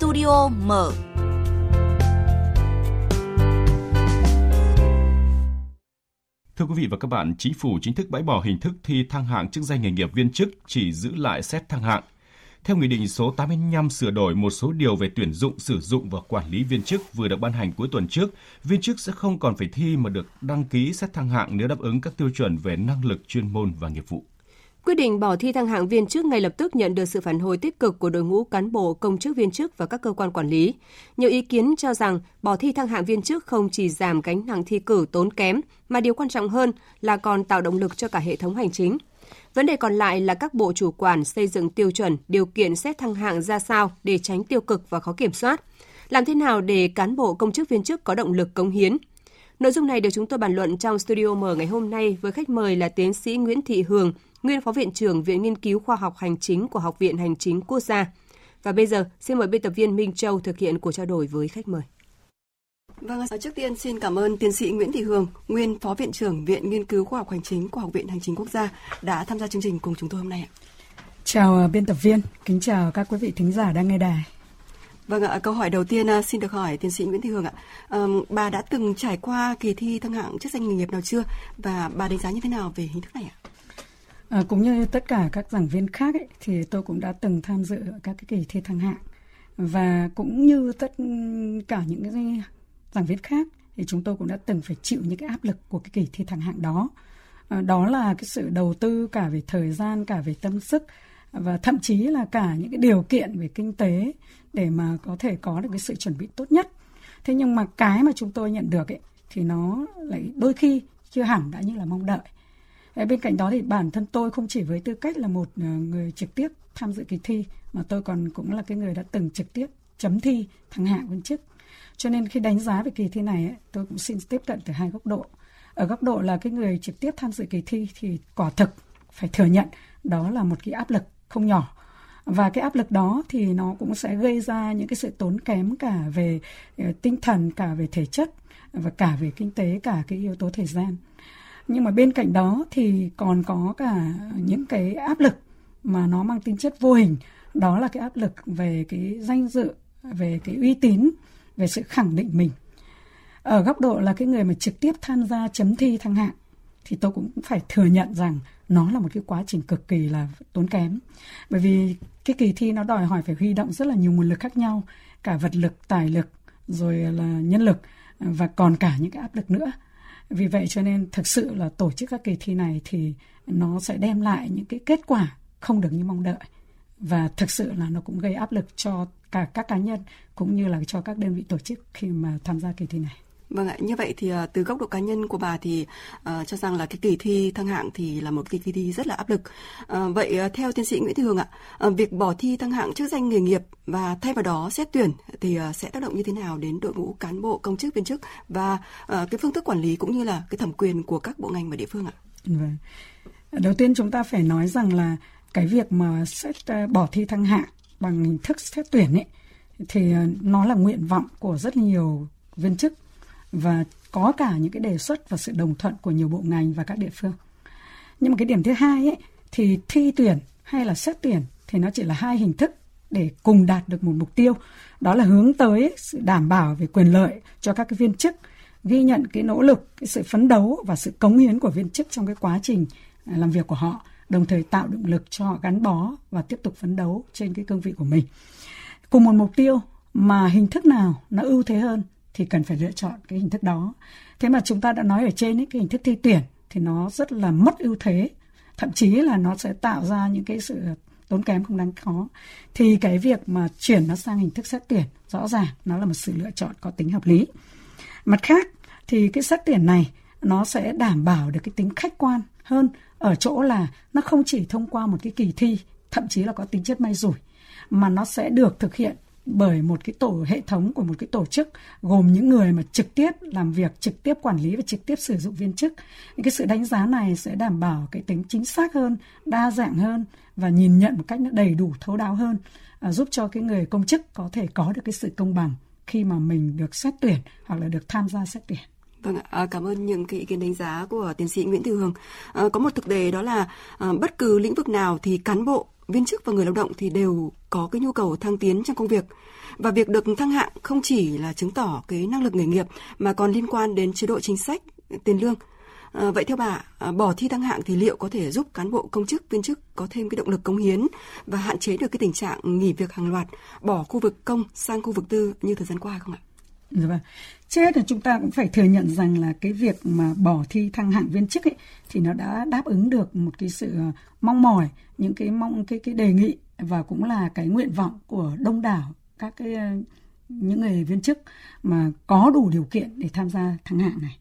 Studio mở. Thưa quý vị và các bạn, chính phủ chính thức bãi bỏ hình thức thi thăng hạng chức danh nghề nghiệp viên chức chỉ giữ lại xét thăng hạng. Theo Nghị định số 85 sửa đổi một số điều về tuyển dụng, sử dụng và quản lý viên chức vừa được ban hành cuối tuần trước, viên chức sẽ không còn phải thi mà được đăng ký xét thăng hạng nếu đáp ứng các tiêu chuẩn về năng lực chuyên môn và nghiệp vụ. Quyết định bỏ thi thăng hạng viên chức ngay lập tức nhận được sự phản hồi tích cực của đội ngũ cán bộ, công chức viên chức và các cơ quan quản lý. Nhiều ý kiến cho rằng bỏ thi thăng hạng viên chức không chỉ giảm gánh nặng thi cử tốn kém, mà điều quan trọng hơn là còn tạo động lực cho cả hệ thống hành chính. Vấn đề còn lại là các bộ chủ quản xây dựng tiêu chuẩn, điều kiện xét thăng hạng ra sao để tránh tiêu cực và khó kiểm soát. Làm thế nào để cán bộ công chức viên chức có động lực cống hiến, Nội dung này được chúng tôi bàn luận trong studio mở ngày hôm nay với khách mời là tiến sĩ Nguyễn Thị Hường, nguyên phó viện trưởng Viện Nghiên cứu Khoa học Hành chính của Học viện Hành chính Quốc gia. Và bây giờ, xin mời biên tập viên Minh Châu thực hiện cuộc trao đổi với khách mời. Vâng, trước tiên xin cảm ơn tiến sĩ Nguyễn Thị Hường, nguyên phó viện trưởng Viện Nghiên cứu Khoa học Hành chính của Học viện Hành chính Quốc gia đã tham gia chương trình cùng chúng tôi hôm nay ạ. Chào à, biên tập viên, kính chào các quý vị thính giả đang nghe đài. Vâng ạ, câu hỏi đầu tiên à, xin được hỏi tiến sĩ Nguyễn Thị Hương ạ. À, bà đã từng trải qua kỳ thi thăng hạng chức danh nghề nghiệp nào chưa và bà đánh giá như thế nào về hình thức này ạ? À, cũng như tất cả các giảng viên khác ấy, thì tôi cũng đã từng tham dự các cái kỳ thi thăng hạng và cũng như tất cả những cái giảng viên khác thì chúng tôi cũng đã từng phải chịu những cái áp lực của cái kỳ thi thăng hạng đó. À, đó là cái sự đầu tư cả về thời gian, cả về tâm sức và thậm chí là cả những cái điều kiện về kinh tế để mà có thể có được cái sự chuẩn bị tốt nhất. Thế nhưng mà cái mà chúng tôi nhận được ấy thì nó lại đôi khi chưa hẳn đã như là mong đợi. Ờ, bên cạnh đó thì bản thân tôi không chỉ với tư cách là một ờ, người trực tiếp tham dự kỳ thi mà tôi còn cũng là cái người đã từng trực tiếp chấm thi thăng hạng viên chức. Cho nên khi đánh giá về kỳ thi này ấy, tôi cũng xin tiếp cận từ hai góc độ. Ở góc độ là cái người trực tiếp tham dự kỳ thi thì quả thực phải thừa nhận đó là một cái áp lực không nhỏ và cái áp lực đó thì nó cũng sẽ gây ra những cái sự tốn kém cả về ờ, tinh thần cả về thể chất và cả về kinh tế cả cái yếu tố thời gian nhưng mà bên cạnh đó thì còn có cả những cái áp lực mà nó mang tính chất vô hình. Đó là cái áp lực về cái danh dự, về cái uy tín, về sự khẳng định mình. Ở góc độ là cái người mà trực tiếp tham gia chấm thi thăng hạng, thì tôi cũng phải thừa nhận rằng nó là một cái quá trình cực kỳ là tốn kém. Bởi vì cái kỳ thi nó đòi hỏi phải huy động rất là nhiều nguồn lực khác nhau, cả vật lực, tài lực, rồi là nhân lực, và còn cả những cái áp lực nữa vì vậy cho nên thực sự là tổ chức các kỳ thi này thì nó sẽ đem lại những cái kết quả không được như mong đợi và thực sự là nó cũng gây áp lực cho cả các cá nhân cũng như là cho các đơn vị tổ chức khi mà tham gia kỳ thi này. Vâng ạ, như vậy thì ờ, từ góc độ cá nhân của bà thì uh, cho rằng là cái kỳ thi thăng hạng thì là một kỳ thi rất là áp lực. Uh, vậy uh, theo tiến sĩ Nguyễn Thị Hương ạ, uh, việc bỏ thi thăng hạng chức danh nghề nghiệp và thay vào đó xét tuyển thì uh, sẽ tác động như thế nào đến đội ngũ cán bộ công chức viên chức và uh, cái phương thức quản lý cũng như là cái thẩm quyền của các bộ ngành và địa phương ạ? Vâng. Đầu tiên chúng ta phải nói rằng là cái việc mà xét uh, bỏ thi thăng hạng bằng hình thức xét tuyển ấy thì uh, nó là nguyện vọng của rất nhiều viên chức và có cả những cái đề xuất và sự đồng thuận của nhiều bộ ngành và các địa phương. Nhưng mà cái điểm thứ hai ấy, thì thi tuyển hay là xét tuyển thì nó chỉ là hai hình thức để cùng đạt được một mục tiêu đó là hướng tới sự đảm bảo về quyền lợi cho các cái viên chức, ghi nhận cái nỗ lực, cái sự phấn đấu và sự cống hiến của viên chức trong cái quá trình à, làm việc của họ, đồng thời tạo động lực cho họ gắn bó và tiếp tục phấn đấu trên cái cương vị của mình cùng một mục tiêu mà hình thức nào nó ưu thế hơn thì cần phải lựa chọn cái hình thức đó. Thế mà chúng ta đã nói ở trên ấy, cái hình thức thi tuyển thì nó rất là mất ưu thế. Thậm chí là nó sẽ tạo ra những cái sự tốn kém không đáng có. Thì cái việc mà chuyển nó sang hình thức xét tuyển rõ ràng nó là một sự lựa chọn có tính hợp lý. Mặt khác thì cái xét tuyển này nó sẽ đảm bảo được cái tính khách quan hơn ở chỗ là nó không chỉ thông qua một cái kỳ thi thậm chí là có tính chất may rủi mà nó sẽ được thực hiện bởi một cái tổ hệ thống của một cái tổ chức gồm những người mà trực tiếp làm việc, trực tiếp quản lý và trực tiếp sử dụng viên chức. Những cái sự đánh giá này sẽ đảm bảo cái tính chính xác hơn, đa dạng hơn và nhìn nhận một cách nó đầy đủ thấu đáo hơn, à, giúp cho cái người công chức có thể có được cái sự công bằng khi mà mình được xét tuyển hoặc là được tham gia xét tuyển. Vâng ạ, à, cảm ơn những cái ý kiến đánh giá của tiến sĩ Nguyễn Thị Hương. À, có một thực đề đó là à, bất cứ lĩnh vực nào thì cán bộ viên chức và người lao động thì đều có cái nhu cầu thăng tiến trong công việc. Và việc được thăng hạng không chỉ là chứng tỏ cái năng lực nghề nghiệp mà còn liên quan đến chế độ chính sách, tiền lương. À, vậy theo bà, à, bỏ thi thăng hạng thì liệu có thể giúp cán bộ công chức viên chức có thêm cái động lực cống hiến và hạn chế được cái tình trạng nghỉ việc hàng loạt, bỏ khu vực công sang khu vực tư như thời gian qua không ạ? Dạ vâng. Chết hết chúng ta cũng phải thừa nhận rằng là cái việc mà bỏ thi thăng hạng viên chức ấy thì nó đã đáp ứng được một cái sự ờ, mong mỏi, những cái mong cái cái đề nghị và cũng là cái nguyện vọng của đông đảo các cái ờ, những người viên chức mà có đủ điều kiện để tham gia thăng hạng này.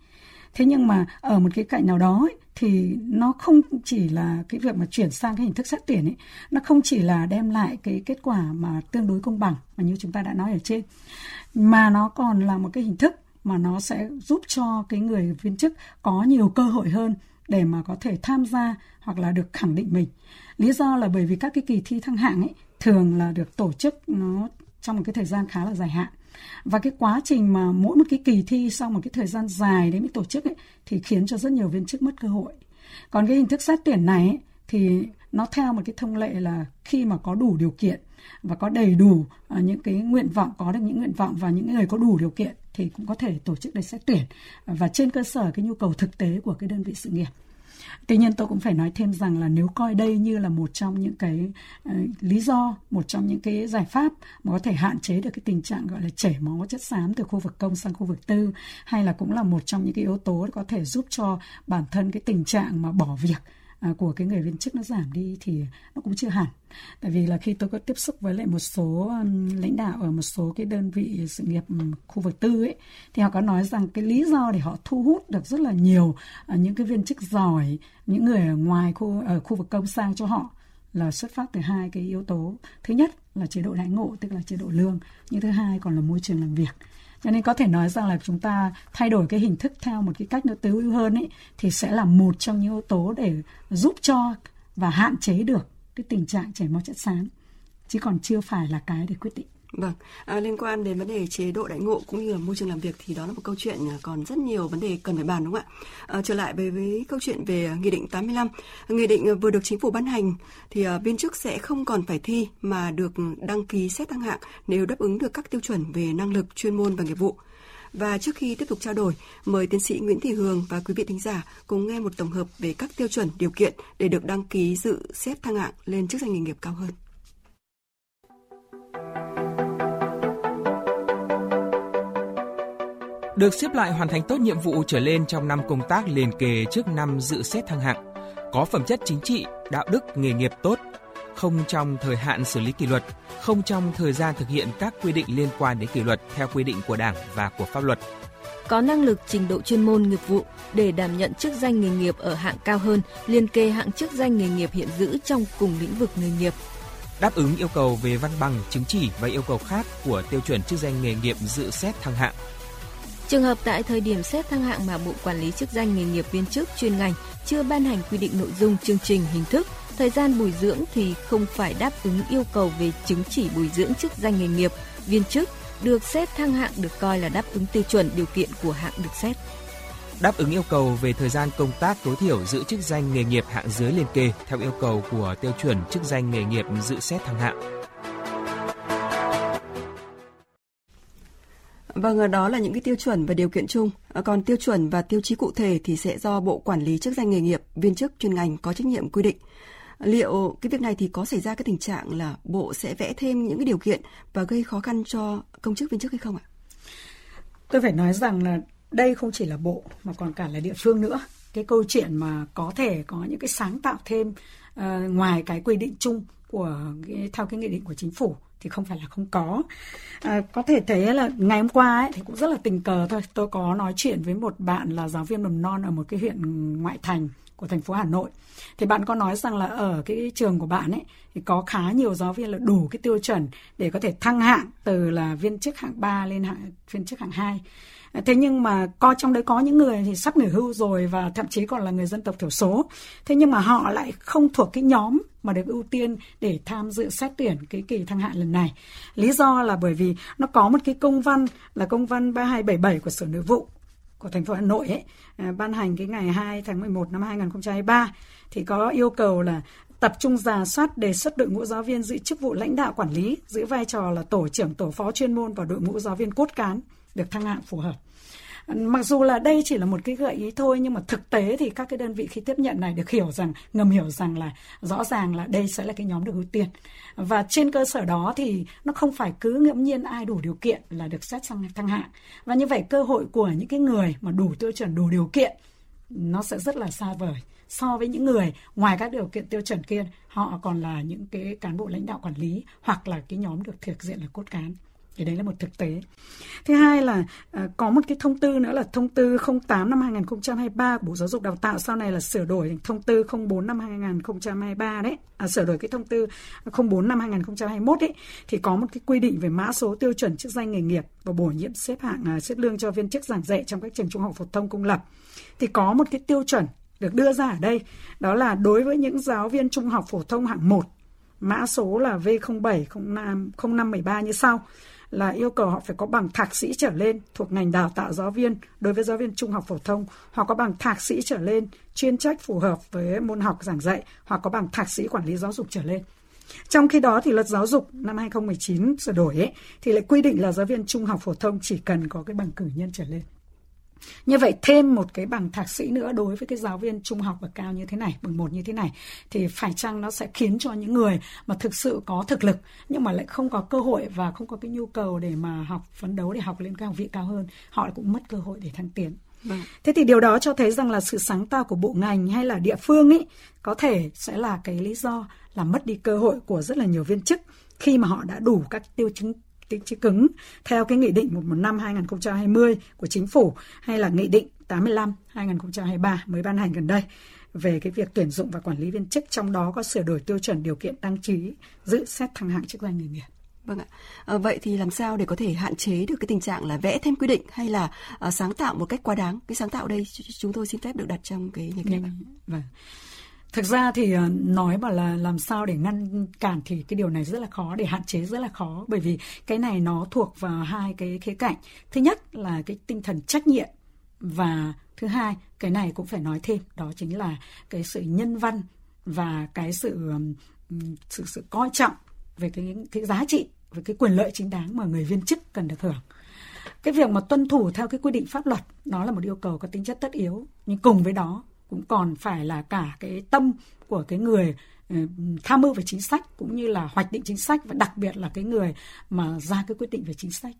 Thế nhưng mà ở một cái cạnh nào đó ấy, thì nó không chỉ là cái việc mà chuyển sang cái hình thức xét tuyển ấy, nó không chỉ là đem lại cái kết quả mà tương đối công bằng mà như chúng ta đã nói ở trên mà nó còn là một cái hình thức mà nó sẽ giúp cho cái người viên chức có nhiều cơ hội hơn để mà có thể tham gia hoặc là được khẳng định mình. Lý do là bởi vì các cái kỳ thi thăng hạng ấy thường là được tổ chức nó trong một cái thời gian khá là dài hạn. Và cái quá trình mà mỗi một cái kỳ thi sau một cái thời gian dài đấy mới tổ chức ấy thì khiến cho rất nhiều viên chức mất cơ hội. Còn cái hình thức xét tuyển này ấy, thì nó theo một cái thông lệ là khi mà có đủ điều kiện và có đầy đủ uh, những cái nguyện vọng có được những nguyện vọng và những người có đủ điều kiện thì cũng có thể tổ chức để xét tuyển và trên cơ sở cái nhu cầu thực tế của cái đơn vị sự nghiệp. Tuy nhiên tôi cũng phải nói thêm rằng là nếu coi đây như là một trong những cái uh, lý do, một trong những cái giải pháp mà có thể hạn chế được cái tình trạng gọi là chảy máu chất xám từ khu vực công sang khu vực tư hay là cũng là một trong những cái yếu tố có thể giúp cho bản thân cái tình trạng mà bỏ việc À, của cái người viên chức nó giảm đi thì nó cũng chưa hẳn. Tại vì là khi tôi có tiếp xúc với lại một số um, lãnh đạo ở một số cái đơn vị sự nghiệp um, khu vực tư ấy, thì họ có nói rằng cái lý do để họ thu hút được rất là nhiều à, những cái viên chức giỏi, những người ở ngoài khu, ở khu vực công sang cho họ là xuất phát từ hai cái yếu tố. Thứ nhất là chế độ đãi ngộ, tức là chế độ lương. Nhưng thứ hai còn là môi trường làm việc cho nên có thể nói rằng là chúng ta thay đổi cái hình thức theo một cái cách nó tối ưu hơn ấy, thì sẽ là một trong những yếu tố để giúp cho và hạn chế được cái tình trạng chảy máu chất xám. Chứ còn chưa phải là cái để quyết định. Vâng, à, liên quan đến vấn đề chế độ đại ngộ cũng như là môi trường làm việc thì đó là một câu chuyện à, còn rất nhiều vấn đề cần phải bàn đúng không ạ? À, trở lại với, với câu chuyện về Nghị định 85. Nghị định à, vừa được chính phủ ban hành thì à, viên chức sẽ không còn phải thi mà được đăng ký xét thăng hạng nếu đáp ứng được các tiêu chuẩn về năng lực, chuyên môn và nghiệp vụ. Và trước khi tiếp tục trao đổi, mời tiến sĩ Nguyễn Thị Hương và quý vị thính giả cùng nghe một tổng hợp về các tiêu chuẩn điều kiện để được đăng ký dự xét thăng hạng lên chức danh nghề nghiệp cao hơn. Được xếp loại hoàn thành tốt nhiệm vụ trở lên trong năm công tác liền kề trước năm dự xét thăng hạng, có phẩm chất chính trị, đạo đức nghề nghiệp tốt, không trong thời hạn xử lý kỷ luật, không trong thời gian thực hiện các quy định liên quan đến kỷ luật theo quy định của Đảng và của pháp luật. Có năng lực trình độ chuyên môn nghiệp vụ để đảm nhận chức danh nghề nghiệp ở hạng cao hơn, liên kề hạng chức danh nghề nghiệp hiện giữ trong cùng lĩnh vực nghề nghiệp. Đáp ứng yêu cầu về văn bằng, chứng chỉ và yêu cầu khác của tiêu chuẩn chức danh nghề nghiệp dự xét thăng hạng Trường hợp tại thời điểm xét thăng hạng mà Bộ Quản lý chức danh nghề nghiệp viên chức chuyên ngành chưa ban hành quy định nội dung chương trình hình thức, thời gian bồi dưỡng thì không phải đáp ứng yêu cầu về chứng chỉ bồi dưỡng chức danh nghề nghiệp viên chức được xét thăng hạng được coi là đáp ứng tiêu chuẩn điều kiện của hạng được xét. Đáp ứng yêu cầu về thời gian công tác tối thiểu giữ chức danh nghề nghiệp hạng dưới liên kề theo yêu cầu của tiêu chuẩn chức danh nghề nghiệp dự xét thăng hạng. Vâng, ờ, đó là những cái tiêu chuẩn và điều kiện chung. Ờ, còn tiêu chuẩn và tiêu chí cụ thể thì sẽ do Bộ Quản lý chức danh nghề nghiệp, viên chức chuyên ngành có trách nhiệm quy định. Liệu cái việc này thì có xảy ra cái tình trạng là Bộ sẽ vẽ thêm những cái điều kiện và gây khó khăn cho công chức viên chức hay không ạ? Tôi phải nói rằng là đây không chỉ là Bộ mà còn cả là địa phương nữa. Cái câu chuyện mà có thể có những cái sáng tạo thêm uh, ngoài cái quy định chung của theo cái nghị định của chính phủ thì không phải là không có. À, có thể thấy là ngày hôm qua ấy, thì cũng rất là tình cờ thôi. Tôi có nói chuyện với một bạn là giáo viên mầm non ở một cái huyện ngoại thành của thành phố Hà Nội. Thì bạn có nói rằng là ở cái trường của bạn ấy thì có khá nhiều giáo viên là đủ cái tiêu chuẩn để có thể thăng hạng từ là viên chức hạng 3 lên hạng viên chức hạng 2 Ờ, thế nhưng mà coi trong đấy có những người thì sắp nghỉ hưu rồi và thậm chí còn là người dân tộc thiểu số. Thế nhưng mà họ lại không thuộc cái nhóm mà được ưu tiên để tham dự xét tuyển cái kỳ thăng hạng lần này. Lý do là bởi vì nó có một cái công văn là công văn 3277 của sở nội vụ của thành phố Hà Nội ấy à, ban hành cái ngày 2 tháng 11 năm 2023 thì có yêu cầu là tập trung giả soát đề xuất đội ngũ giáo viên giữ chức vụ lãnh đạo quản lý, giữ vai trò là tổ trưởng tổ phó chuyên môn và đội ngũ giáo viên cốt cán được thăng hạng phù hợp. Mặc dù là đây chỉ là một cái gợi ý thôi, nhưng mà thực tế thì các cái đơn vị khi tiếp nhận này được hiểu rằng, ngầm hiểu rằng là rõ ràng là đây sẽ là cái nhóm được ưu tiên. Và trên cơ sở đó thì nó không phải cứ ngẫu nhiên ai đủ điều kiện là được xét sang thăng hạng. Và như vậy cơ hội của những cái người mà đủ tiêu chuẩn, đủ điều kiện, nó sẽ rất là xa vời so với những người ngoài các điều kiện tiêu chuẩn kia họ còn là những cái cán bộ lãnh đạo quản lý hoặc là cái nhóm được thực diện là cốt cán thì đấy là một thực tế. Thứ hai là à, có một cái thông tư nữa là thông tư 08 năm 2023 của Bộ Giáo dục Đào tạo sau này là sửa đổi thông tư 04 năm 2023 đấy, à, sửa đổi cái thông tư 04 năm 2021 đấy thì có một cái quy định về mã số tiêu chuẩn chức danh nghề nghiệp và bổ nhiệm xếp hạng à, xếp lương cho viên chức giảng dạy trong các trường trung học phổ thông công lập. Thì có một cái tiêu chuẩn được đưa ra ở đây đó là đối với những giáo viên trung học phổ thông hạng 1 mã số là V07 05 0513 như sau là yêu cầu họ phải có bằng thạc sĩ trở lên thuộc ngành đào tạo giáo viên đối với giáo viên trung học phổ thông hoặc có bằng thạc sĩ trở lên chuyên trách phù hợp với môn học giảng dạy hoặc có bằng thạc sĩ quản lý giáo dục trở lên. Trong khi đó thì luật giáo dục năm 2019 sửa đổi ấy, thì lại quy định là giáo viên trung học phổ thông chỉ cần có cái bằng cử nhân trở lên. Như vậy thêm một cái bằng thạc sĩ nữa đối với cái giáo viên trung học bậc cao như thế này, bậc một như thế này thì phải chăng nó sẽ khiến cho những người mà thực sự có thực lực nhưng mà lại không có cơ hội và không có cái nhu cầu để mà học phấn đấu để học lên cái học vị cao hơn, họ cũng mất cơ hội để thăng tiến. Vâng. Thế thì điều đó cho thấy rằng là sự sáng tạo của bộ ngành hay là địa phương ấy có thể sẽ là cái lý do làm mất đi cơ hội của rất là nhiều viên chức khi mà họ đã đủ các tiêu chứng tính chữ cứng theo cái nghị định 115 2020 của chính phủ hay là nghị định 85 2023 mới ban hành gần đây về cái việc tuyển dụng và quản lý viên chức trong đó có sửa đổi tiêu chuẩn điều kiện đăng ký giữ xét thăng hạng chức danh nghề nghiệp. Vâng ạ. À, vậy thì làm sao để có thể hạn chế được cái tình trạng là vẽ thêm quy định hay là à, sáng tạo một cách quá đáng? Cái sáng tạo đây chúng tôi xin phép được đặt trong cái nhật ký. Vâng. Thực ra thì ờ, nói bảo là làm sao để ngăn cản thì cái điều này rất là khó, để hạn chế rất là khó. Bởi vì cái này nó thuộc vào hai cái khía cạnh. Thứ nhất là cái tinh thần trách nhiệm và thứ hai, cái này cũng phải nói thêm, đó chính là cái sự nhân văn và cái sự sự sự coi trọng về cái cái giá trị, về cái quyền lợi chính đáng mà người viên chức cần được hưởng. Cái việc mà tuân thủ theo cái quy định pháp luật, nó là một yêu cầu có tính chất tất yếu. Nhưng cùng với đó cũng còn phải là cả cái tâm của cái người ừ, tham mưu về chính sách cũng như là hoạch định chính sách và đặc biệt là cái người mà ra cái quyết định về chính sách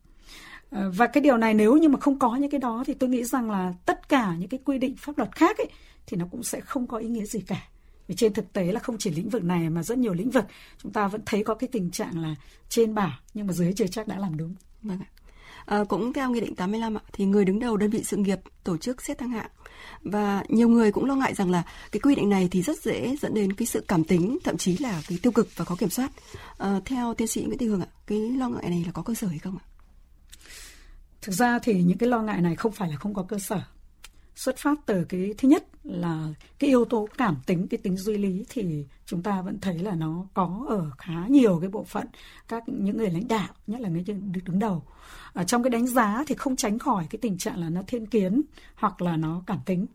ờ, và cái điều này nếu như mà không có những cái đó thì tôi nghĩ rằng là tất cả những cái quy định pháp luật khác ấy, thì nó cũng sẽ không có ý nghĩa gì cả vì trên thực tế là không chỉ lĩnh vực này mà rất nhiều lĩnh vực chúng ta vẫn thấy có cái tình trạng là trên bảo nhưng mà dưới chưa chắc đã làm đúng. Vâng ạ. À, cũng theo Nghị định 85 ạ, thì người đứng đầu đơn vị sự nghiệp tổ chức xét thăng hạng và nhiều người cũng lo ngại rằng là cái quy định này thì rất dễ dẫn đến cái sự cảm tính thậm chí là cái tiêu cực và khó kiểm soát. À, theo tiến sĩ Nguyễn Thị Hương ạ, cái lo ngại này là có cơ sở hay không ạ? Thực ra thì những cái lo ngại này không phải là không có cơ sở xuất phát từ cái thứ nhất là cái yếu tố cảm tính, cái tính duy lý thì chúng ta vẫn thấy là nó có ở khá nhiều cái bộ phận các những người lãnh đạo, nhất là người đứng đầu. Ở trong cái đánh giá thì không tránh khỏi cái tình trạng là nó thiên kiến hoặc là nó cảm tính.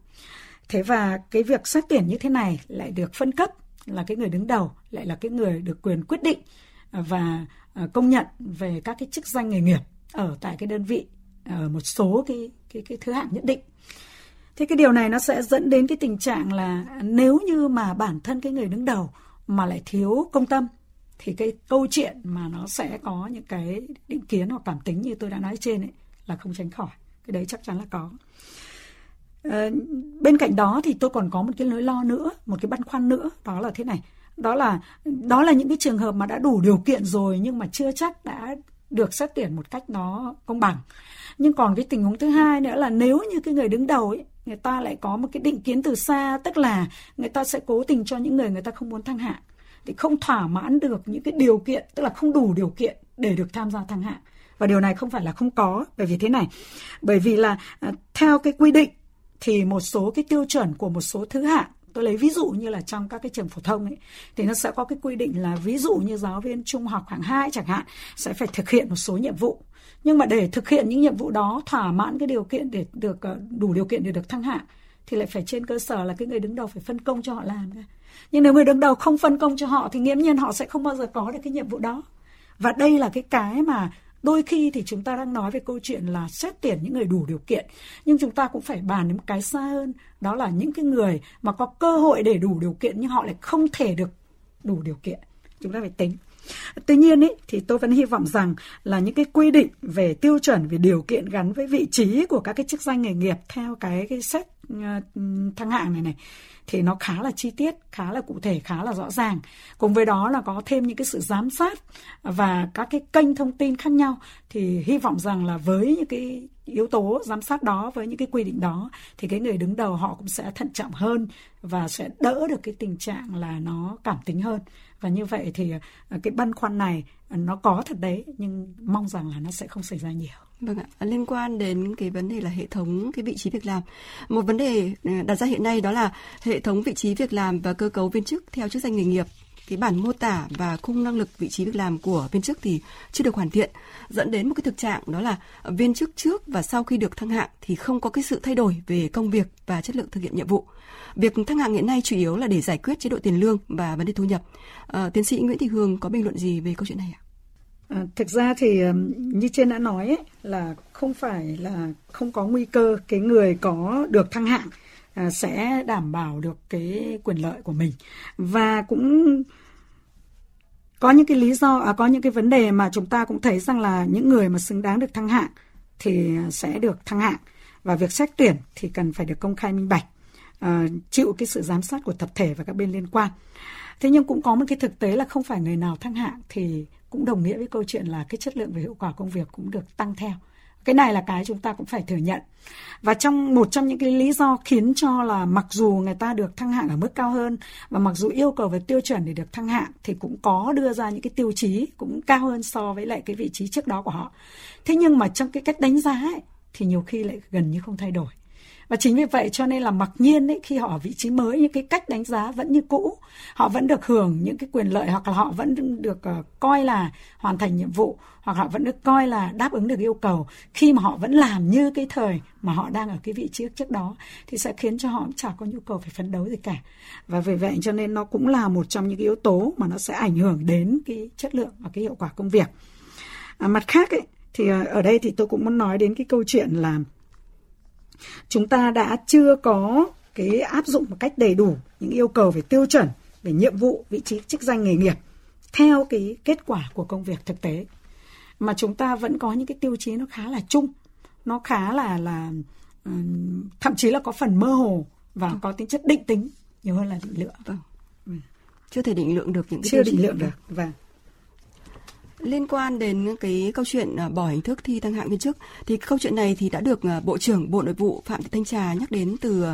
Thế và cái việc xét tuyển như thế này lại được phân cấp là cái người đứng đầu, lại là cái người được quyền quyết định và ờ, công nhận về các cái chức danh nghề nghiệp ở tại cái đơn vị ở một số cái cái cái thứ hạng nhất định. Thế cái điều này nó sẽ dẫn đến cái tình trạng là nếu như mà bản thân cái người đứng đầu mà lại thiếu công tâm thì cái câu chuyện mà nó sẽ có những cái định kiến hoặc cảm tính như tôi đã nói trên ấy là không tránh khỏi. Cái đấy chắc chắn là có. À, bên cạnh đó thì tôi còn có một cái nỗi lo nữa, một cái băn khoăn nữa, đó là thế này. Đó là đó là những cái trường hợp mà đã đủ điều kiện rồi nhưng mà chưa chắc đã được xét tuyển một cách nó công bằng. Nhưng còn cái tình huống thứ hai nữa là nếu như cái người đứng đầu ấy người ta lại có một cái định kiến từ xa, tức là người ta sẽ cố tình cho những người người ta không muốn thăng hạng. Thì không thỏa mãn được những cái điều kiện, tức là không đủ điều kiện để được tham gia thăng hạng. Và điều này không phải là không có, bởi vì thế này. Bởi vì là à, theo cái quy định thì một số cái tiêu chuẩn của một số thứ hạng tôi lấy ví dụ như là trong các cái trường phổ thông ấy, thì nó sẽ có cái quy định là ví dụ như giáo viên trung học hạng 2 chẳng hạn sẽ phải thực hiện một số nhiệm vụ. Nhưng mà để thực hiện những nhiệm vụ đó thỏa mãn cái điều kiện để được ờ, đủ điều kiện để được thăng hạng, thì lại phải trên cơ sở là cái người đứng đầu phải phân công cho họ làm nhưng nếu người đứng đầu không phân công cho họ, thì nghiễm nhiên họ sẽ không bao giờ có được cái nhiệm vụ đó. Và đây là cái cái mà đôi khi thì chúng ta đang nói về câu chuyện là xét tuyển những người đủ điều kiện nhưng chúng ta cũng phải bàn đến một cái xa hơn đó là những cái người mà có cơ hội để đủ điều kiện nhưng họ lại không thể được đủ điều kiện. Chúng ta phải tính. Tuy nhiên ý, thì tôi vẫn hy vọng rằng là những cái quy định về tiêu chuẩn về điều kiện gắn với vị trí của các cái chức danh nghề nghiệp theo cái cái xét ờ, thăng hạng này này thì nó khá là chi tiết, khá là cụ thể, khá là rõ ràng. Cùng với đó là có thêm những cái sự giám sát và các cái kênh thông tin khác nhau. Thì hy vọng rằng là với những cái yếu tố giám sát đó với những cái quy định đó thì cái người đứng đầu họ cũng sẽ thận trọng hơn và sẽ đỡ được cái tình trạng là nó cảm tính hơn. Và như vậy thì à, cái băn khoăn này nó có thật đấy nhưng mong rằng là nó sẽ không xảy ra nhiều. Vâng ạ, liên quan đến cái vấn đề là hệ thống cái vị trí việc làm. Một vấn đề ừ, đặt ra hiện nay đó là hệ thống vị trí việc làm và cơ cấu viên chức theo chức danh nghề nghiệp cái bản mô tả và khung năng lực vị trí việc làm của viên chức thì chưa được hoàn thiện dẫn đến một cái thực trạng đó là viên chức trước và sau khi được thăng hạng thì không có cái sự thay đổi về công việc và chất lượng thực hiện nhiệm vụ việc thăng hạng hiện nay chủ yếu là để giải quyết chế độ tiền lương và vấn đề thu nhập à, tiến sĩ Nguyễn Thị Hương có bình luận gì về câu chuyện này ạ? À, thực ra thì như trên đã nói ấy, là không phải là không có nguy cơ cái người có được thăng hạng à, sẽ đảm bảo được cái quyền lợi của mình. Và cũng có những cái lý do à, có những cái vấn đề mà chúng ta cũng thấy rằng là những người mà xứng đáng được thăng hạng thì sẽ được thăng hạng. Và việc xét tuyển thì cần phải được công khai minh bạch à, chịu cái sự giám sát của tập thể và các bên liên quan. Thế nhưng cũng có một cái thực tế là không phải người nào thăng hạng thì cũng đồng nghĩa với câu chuyện là cái chất lượng và hiệu quả công việc cũng được tăng theo. Cái này là cái chúng ta cũng phải thừa nhận. Và trong một trong những cái lý do khiến cho là mặc dù người ta được thăng hạng ở mức cao hơn và mặc dù yêu cầu về tiêu chuẩn để được thăng hạng thì cũng có đưa ra những cái tiêu chí cũng cao hơn so với lại cái vị trí trước đó của họ. Thế nhưng mà trong cái cách đánh giá ấy, thì nhiều khi lại gần như không thay đổi và chính vì vậy cho nên là mặc nhiên ấy, khi họ ở vị trí mới những cái cách đánh giá vẫn như cũ họ vẫn được hưởng những cái quyền lợi hoặc là họ vẫn được uh, coi là hoàn thành nhiệm vụ hoặc họ vẫn được coi là đáp ứng được yêu cầu khi mà họ vẫn làm như cái thời mà họ đang ở cái vị trí trước đó thì sẽ khiến cho họ chả có nhu cầu phải phấn đấu gì cả. Và vì vậy cho nên nó cũng là một trong những cái yếu tố mà nó sẽ ảnh hưởng đến cái chất lượng và cái hiệu quả công việc. À, mặt khác ấy, thì ờ, ở đây thì tôi cũng muốn nói đến cái câu chuyện là chúng ta đã chưa có cái áp dụng một cách đầy đủ những yêu cầu về tiêu chuẩn về nhiệm vụ vị trí chức danh nghề nghiệp theo cái kết quả của công việc thực tế mà chúng ta vẫn có những cái tiêu chí nó khá là chung nó khá là là thậm chí là có phần mơ hồ và có tính chất định tính nhiều hơn là định lượng vâng. Ừ. chưa thể định lượng được những cái chưa định lượng được vâng Liên quan đến cái câu chuyện à, bỏ hình thức thi thăng hạng viên chức thì câu chuyện này thì đã được à, Bộ trưởng Bộ Nội vụ Phạm Thị Thanh Trà nhắc đến từ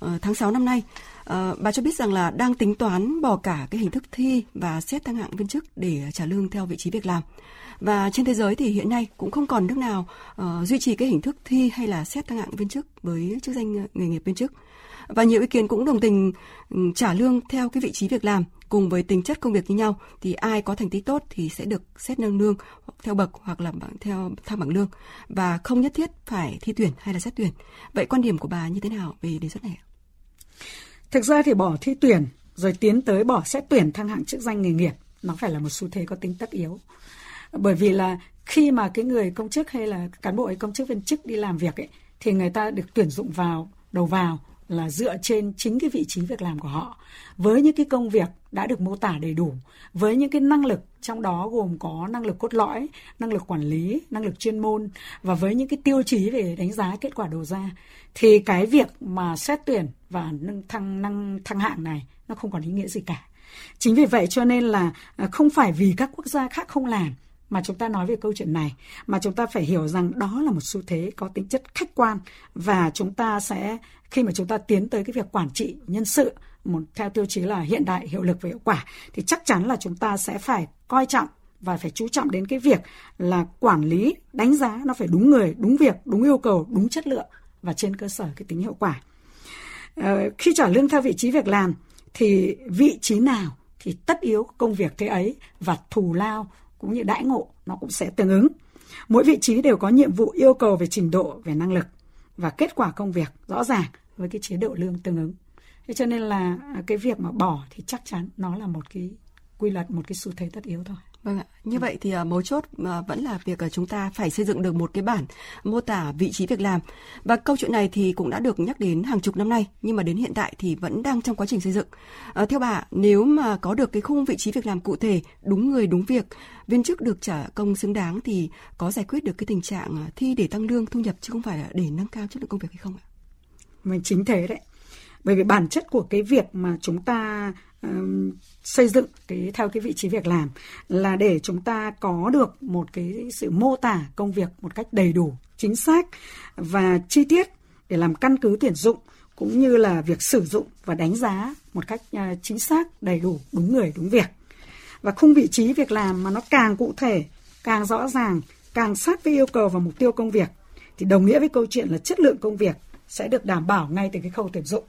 ờ, tháng 6 năm nay. Ờ, bà cho biết rằng là đang tính toán bỏ cả cái hình thức thi và xét thăng hạng viên chức để trả lương theo vị trí việc làm. Và trên thế giới thì hiện nay cũng không còn nước nào uh, duy trì cái hình thức thi hay là xét thăng hạng viên chức với chức danh nghề nghiệp viên chức. Và nhiều ý kiến cũng đồng tình ừ, trả lương theo cái vị trí việc làm cùng với tính chất công việc như nhau, thì ai có thành tích tốt thì sẽ được xét nâng lương theo bậc hoặc là theo thang bảng lương và không nhất thiết phải thi tuyển hay là xét tuyển. Vậy quan điểm của bà như thế nào về đề xuất này? Thực ra thì bỏ thi tuyển rồi tiến tới bỏ xét tuyển thăng hạng chức danh nghề nghiệp nó phải là một xu thế có tính tất yếu. Bởi vì là khi mà cái người công chức hay là cán bộ ấy, công chức viên chức đi làm việc ấy, thì người ta được tuyển dụng vào, đầu vào là dựa trên chính cái vị trí việc làm của họ. Với những cái công việc đã được mô tả đầy đủ, với những cái năng lực, trong đó gồm có năng lực cốt lõi, năng lực quản lý, năng lực chuyên môn, và với những cái tiêu chí về đánh giá kết quả đầu ra, thì cái việc mà xét tuyển và nâng thăng năng thăng hạng này nó không còn ý nghĩa gì cả. Chính vì vậy cho nên là à, không phải vì các quốc gia khác không làm mà chúng ta nói về câu chuyện này, mà chúng ta phải hiểu rằng đó là một xu thế có tính chất khách quan và chúng ta sẽ, khi mà chúng ta tiến tới cái việc quản trị nhân sự một, theo tiêu chí là hiện đại, hiệu lực và hiệu quả, thì chắc chắn là chúng ta sẽ phải coi trọng và phải chú trọng đến cái việc là quản lý, đánh giá nó phải đúng người, đúng việc, đúng yêu cầu, đúng chất lượng và trên cơ sở cái tính hiệu quả. Ờ, khi trả lương theo vị trí việc làm, thì vị trí nào thì tất yếu công việc thế ấy và thù lao cũng như đãi ngộ nó cũng sẽ tương ứng. Mỗi vị trí đều có nhiệm vụ yêu cầu về trình độ, về năng lực và kết quả công việc rõ ràng với cái chế độ lương tương ứng. Thế cho nên là à, cái việc mà bỏ thì chắc chắn nó là một cái quy luật, một cái xu thế tất yếu thôi. Vâng ạ. Như vậy thì uh, mấu chốt uh, vẫn là việc uh, chúng ta phải xây dựng được một cái bản mô tả vị trí việc làm. Và câu chuyện này thì cũng đã được nhắc đến hàng chục năm nay, nhưng mà đến hiện tại thì vẫn đang trong quá trình xây dựng. Uh, theo bà, nếu mà có được cái khung vị trí việc làm cụ thể, đúng người đúng việc, viên chức được trả công xứng đáng thì có giải quyết được cái tình trạng thi để tăng lương thu nhập chứ không phải là để nâng cao chất lượng công việc hay không ạ? Mình chính thế đấy. Bởi vì bản chất của cái việc mà chúng ta um, xây dựng cái theo cái vị trí việc làm là để chúng ta có được một cái sự mô tả công việc một cách đầy đủ, chính xác và chi tiết để làm căn cứ tuyển dụng cũng như là việc sử dụng và đánh giá một cách uh, chính xác, đầy đủ, đúng người, đúng việc. Và khung vị trí việc làm mà nó càng cụ thể, càng rõ ràng, càng sát với yêu cầu và mục tiêu công việc thì đồng nghĩa với câu chuyện là chất lượng công việc sẽ được đảm bảo ngay từ cái khâu tuyển dụng.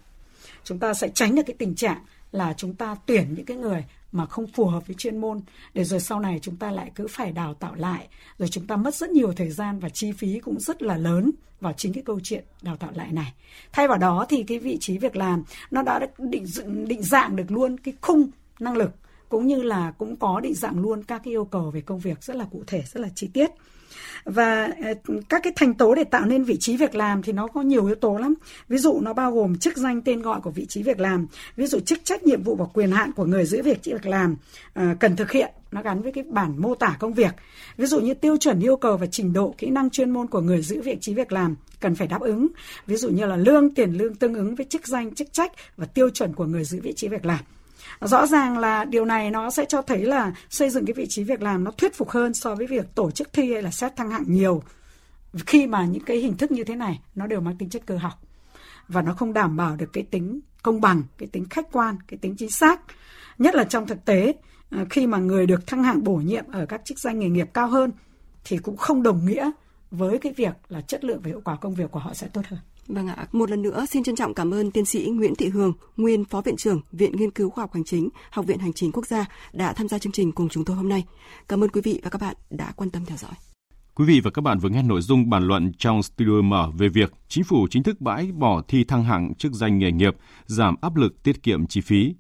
Chúng ta sẽ tránh được cái tình trạng là chúng ta tuyển những cái người mà không phù hợp với chuyên môn, để rồi sau này chúng ta lại cứ phải đào tạo lại, rồi chúng ta mất rất nhiều thời gian và chi phí cũng rất là lớn vào chính cái câu chuyện đào tạo lại này. Thay vào đó thì cái vị trí việc làm, nó đã định định dạng được luôn cái khung năng lực, cũng như là cũng có định dạng luôn các cái yêu cầu về công việc rất là cụ thể, rất là chi tiết và ờ, các cái thành tố để tạo nên vị trí việc làm thì nó có nhiều yếu tố lắm. Ví dụ nó bao gồm chức danh tên gọi của vị trí việc làm, ví dụ chức trách nhiệm vụ và quyền hạn của người giữ việc việc làm ờ, cần thực hiện, nó gắn với cái bản mô tả công việc. Ví dụ như tiêu chuẩn yêu cầu và trình độ kỹ năng chuyên môn của người giữ vị trí việc làm cần phải đáp ứng. Ví dụ như là lương, tiền lương tương ứng với chức danh, chức trách và tiêu chuẩn của người giữ vị trí việc làm rõ ràng là điều này nó sẽ cho thấy là xây dựng cái vị trí việc làm nó thuyết phục hơn so với việc tổ chức thi hay là xét thăng hạng nhiều khi mà những cái hình thức như thế này nó đều mang tính chất cơ học và nó không đảm bảo được cái tính công bằng, cái tính khách quan, cái tính chính xác nhất là trong thực tế ờ, khi mà người được thăng hạng bổ nhiệm ở các chức danh nghề nghiệp cao hơn thì cũng không đồng nghĩa với cái việc là chất lượng và hiệu quả công việc của họ sẽ tốt hơn. Vâng ạ, một lần nữa xin trân trọng cảm ơn tiến sĩ Nguyễn Thị Hương, nguyên Phó Viện trưởng Viện Nghiên cứu Khoa học Hành chính, Học viện Hành chính Quốc gia đã tham gia chương trình cùng chúng tôi hôm nay. Cảm ơn quý vị và các bạn đã quan tâm theo dõi. Quý vị và các bạn vừa nghe nội dung bàn luận trong studio mở về việc chính phủ chính thức bãi bỏ thi thăng hạng chức danh nghề nghiệp, giảm áp lực tiết kiệm chi phí.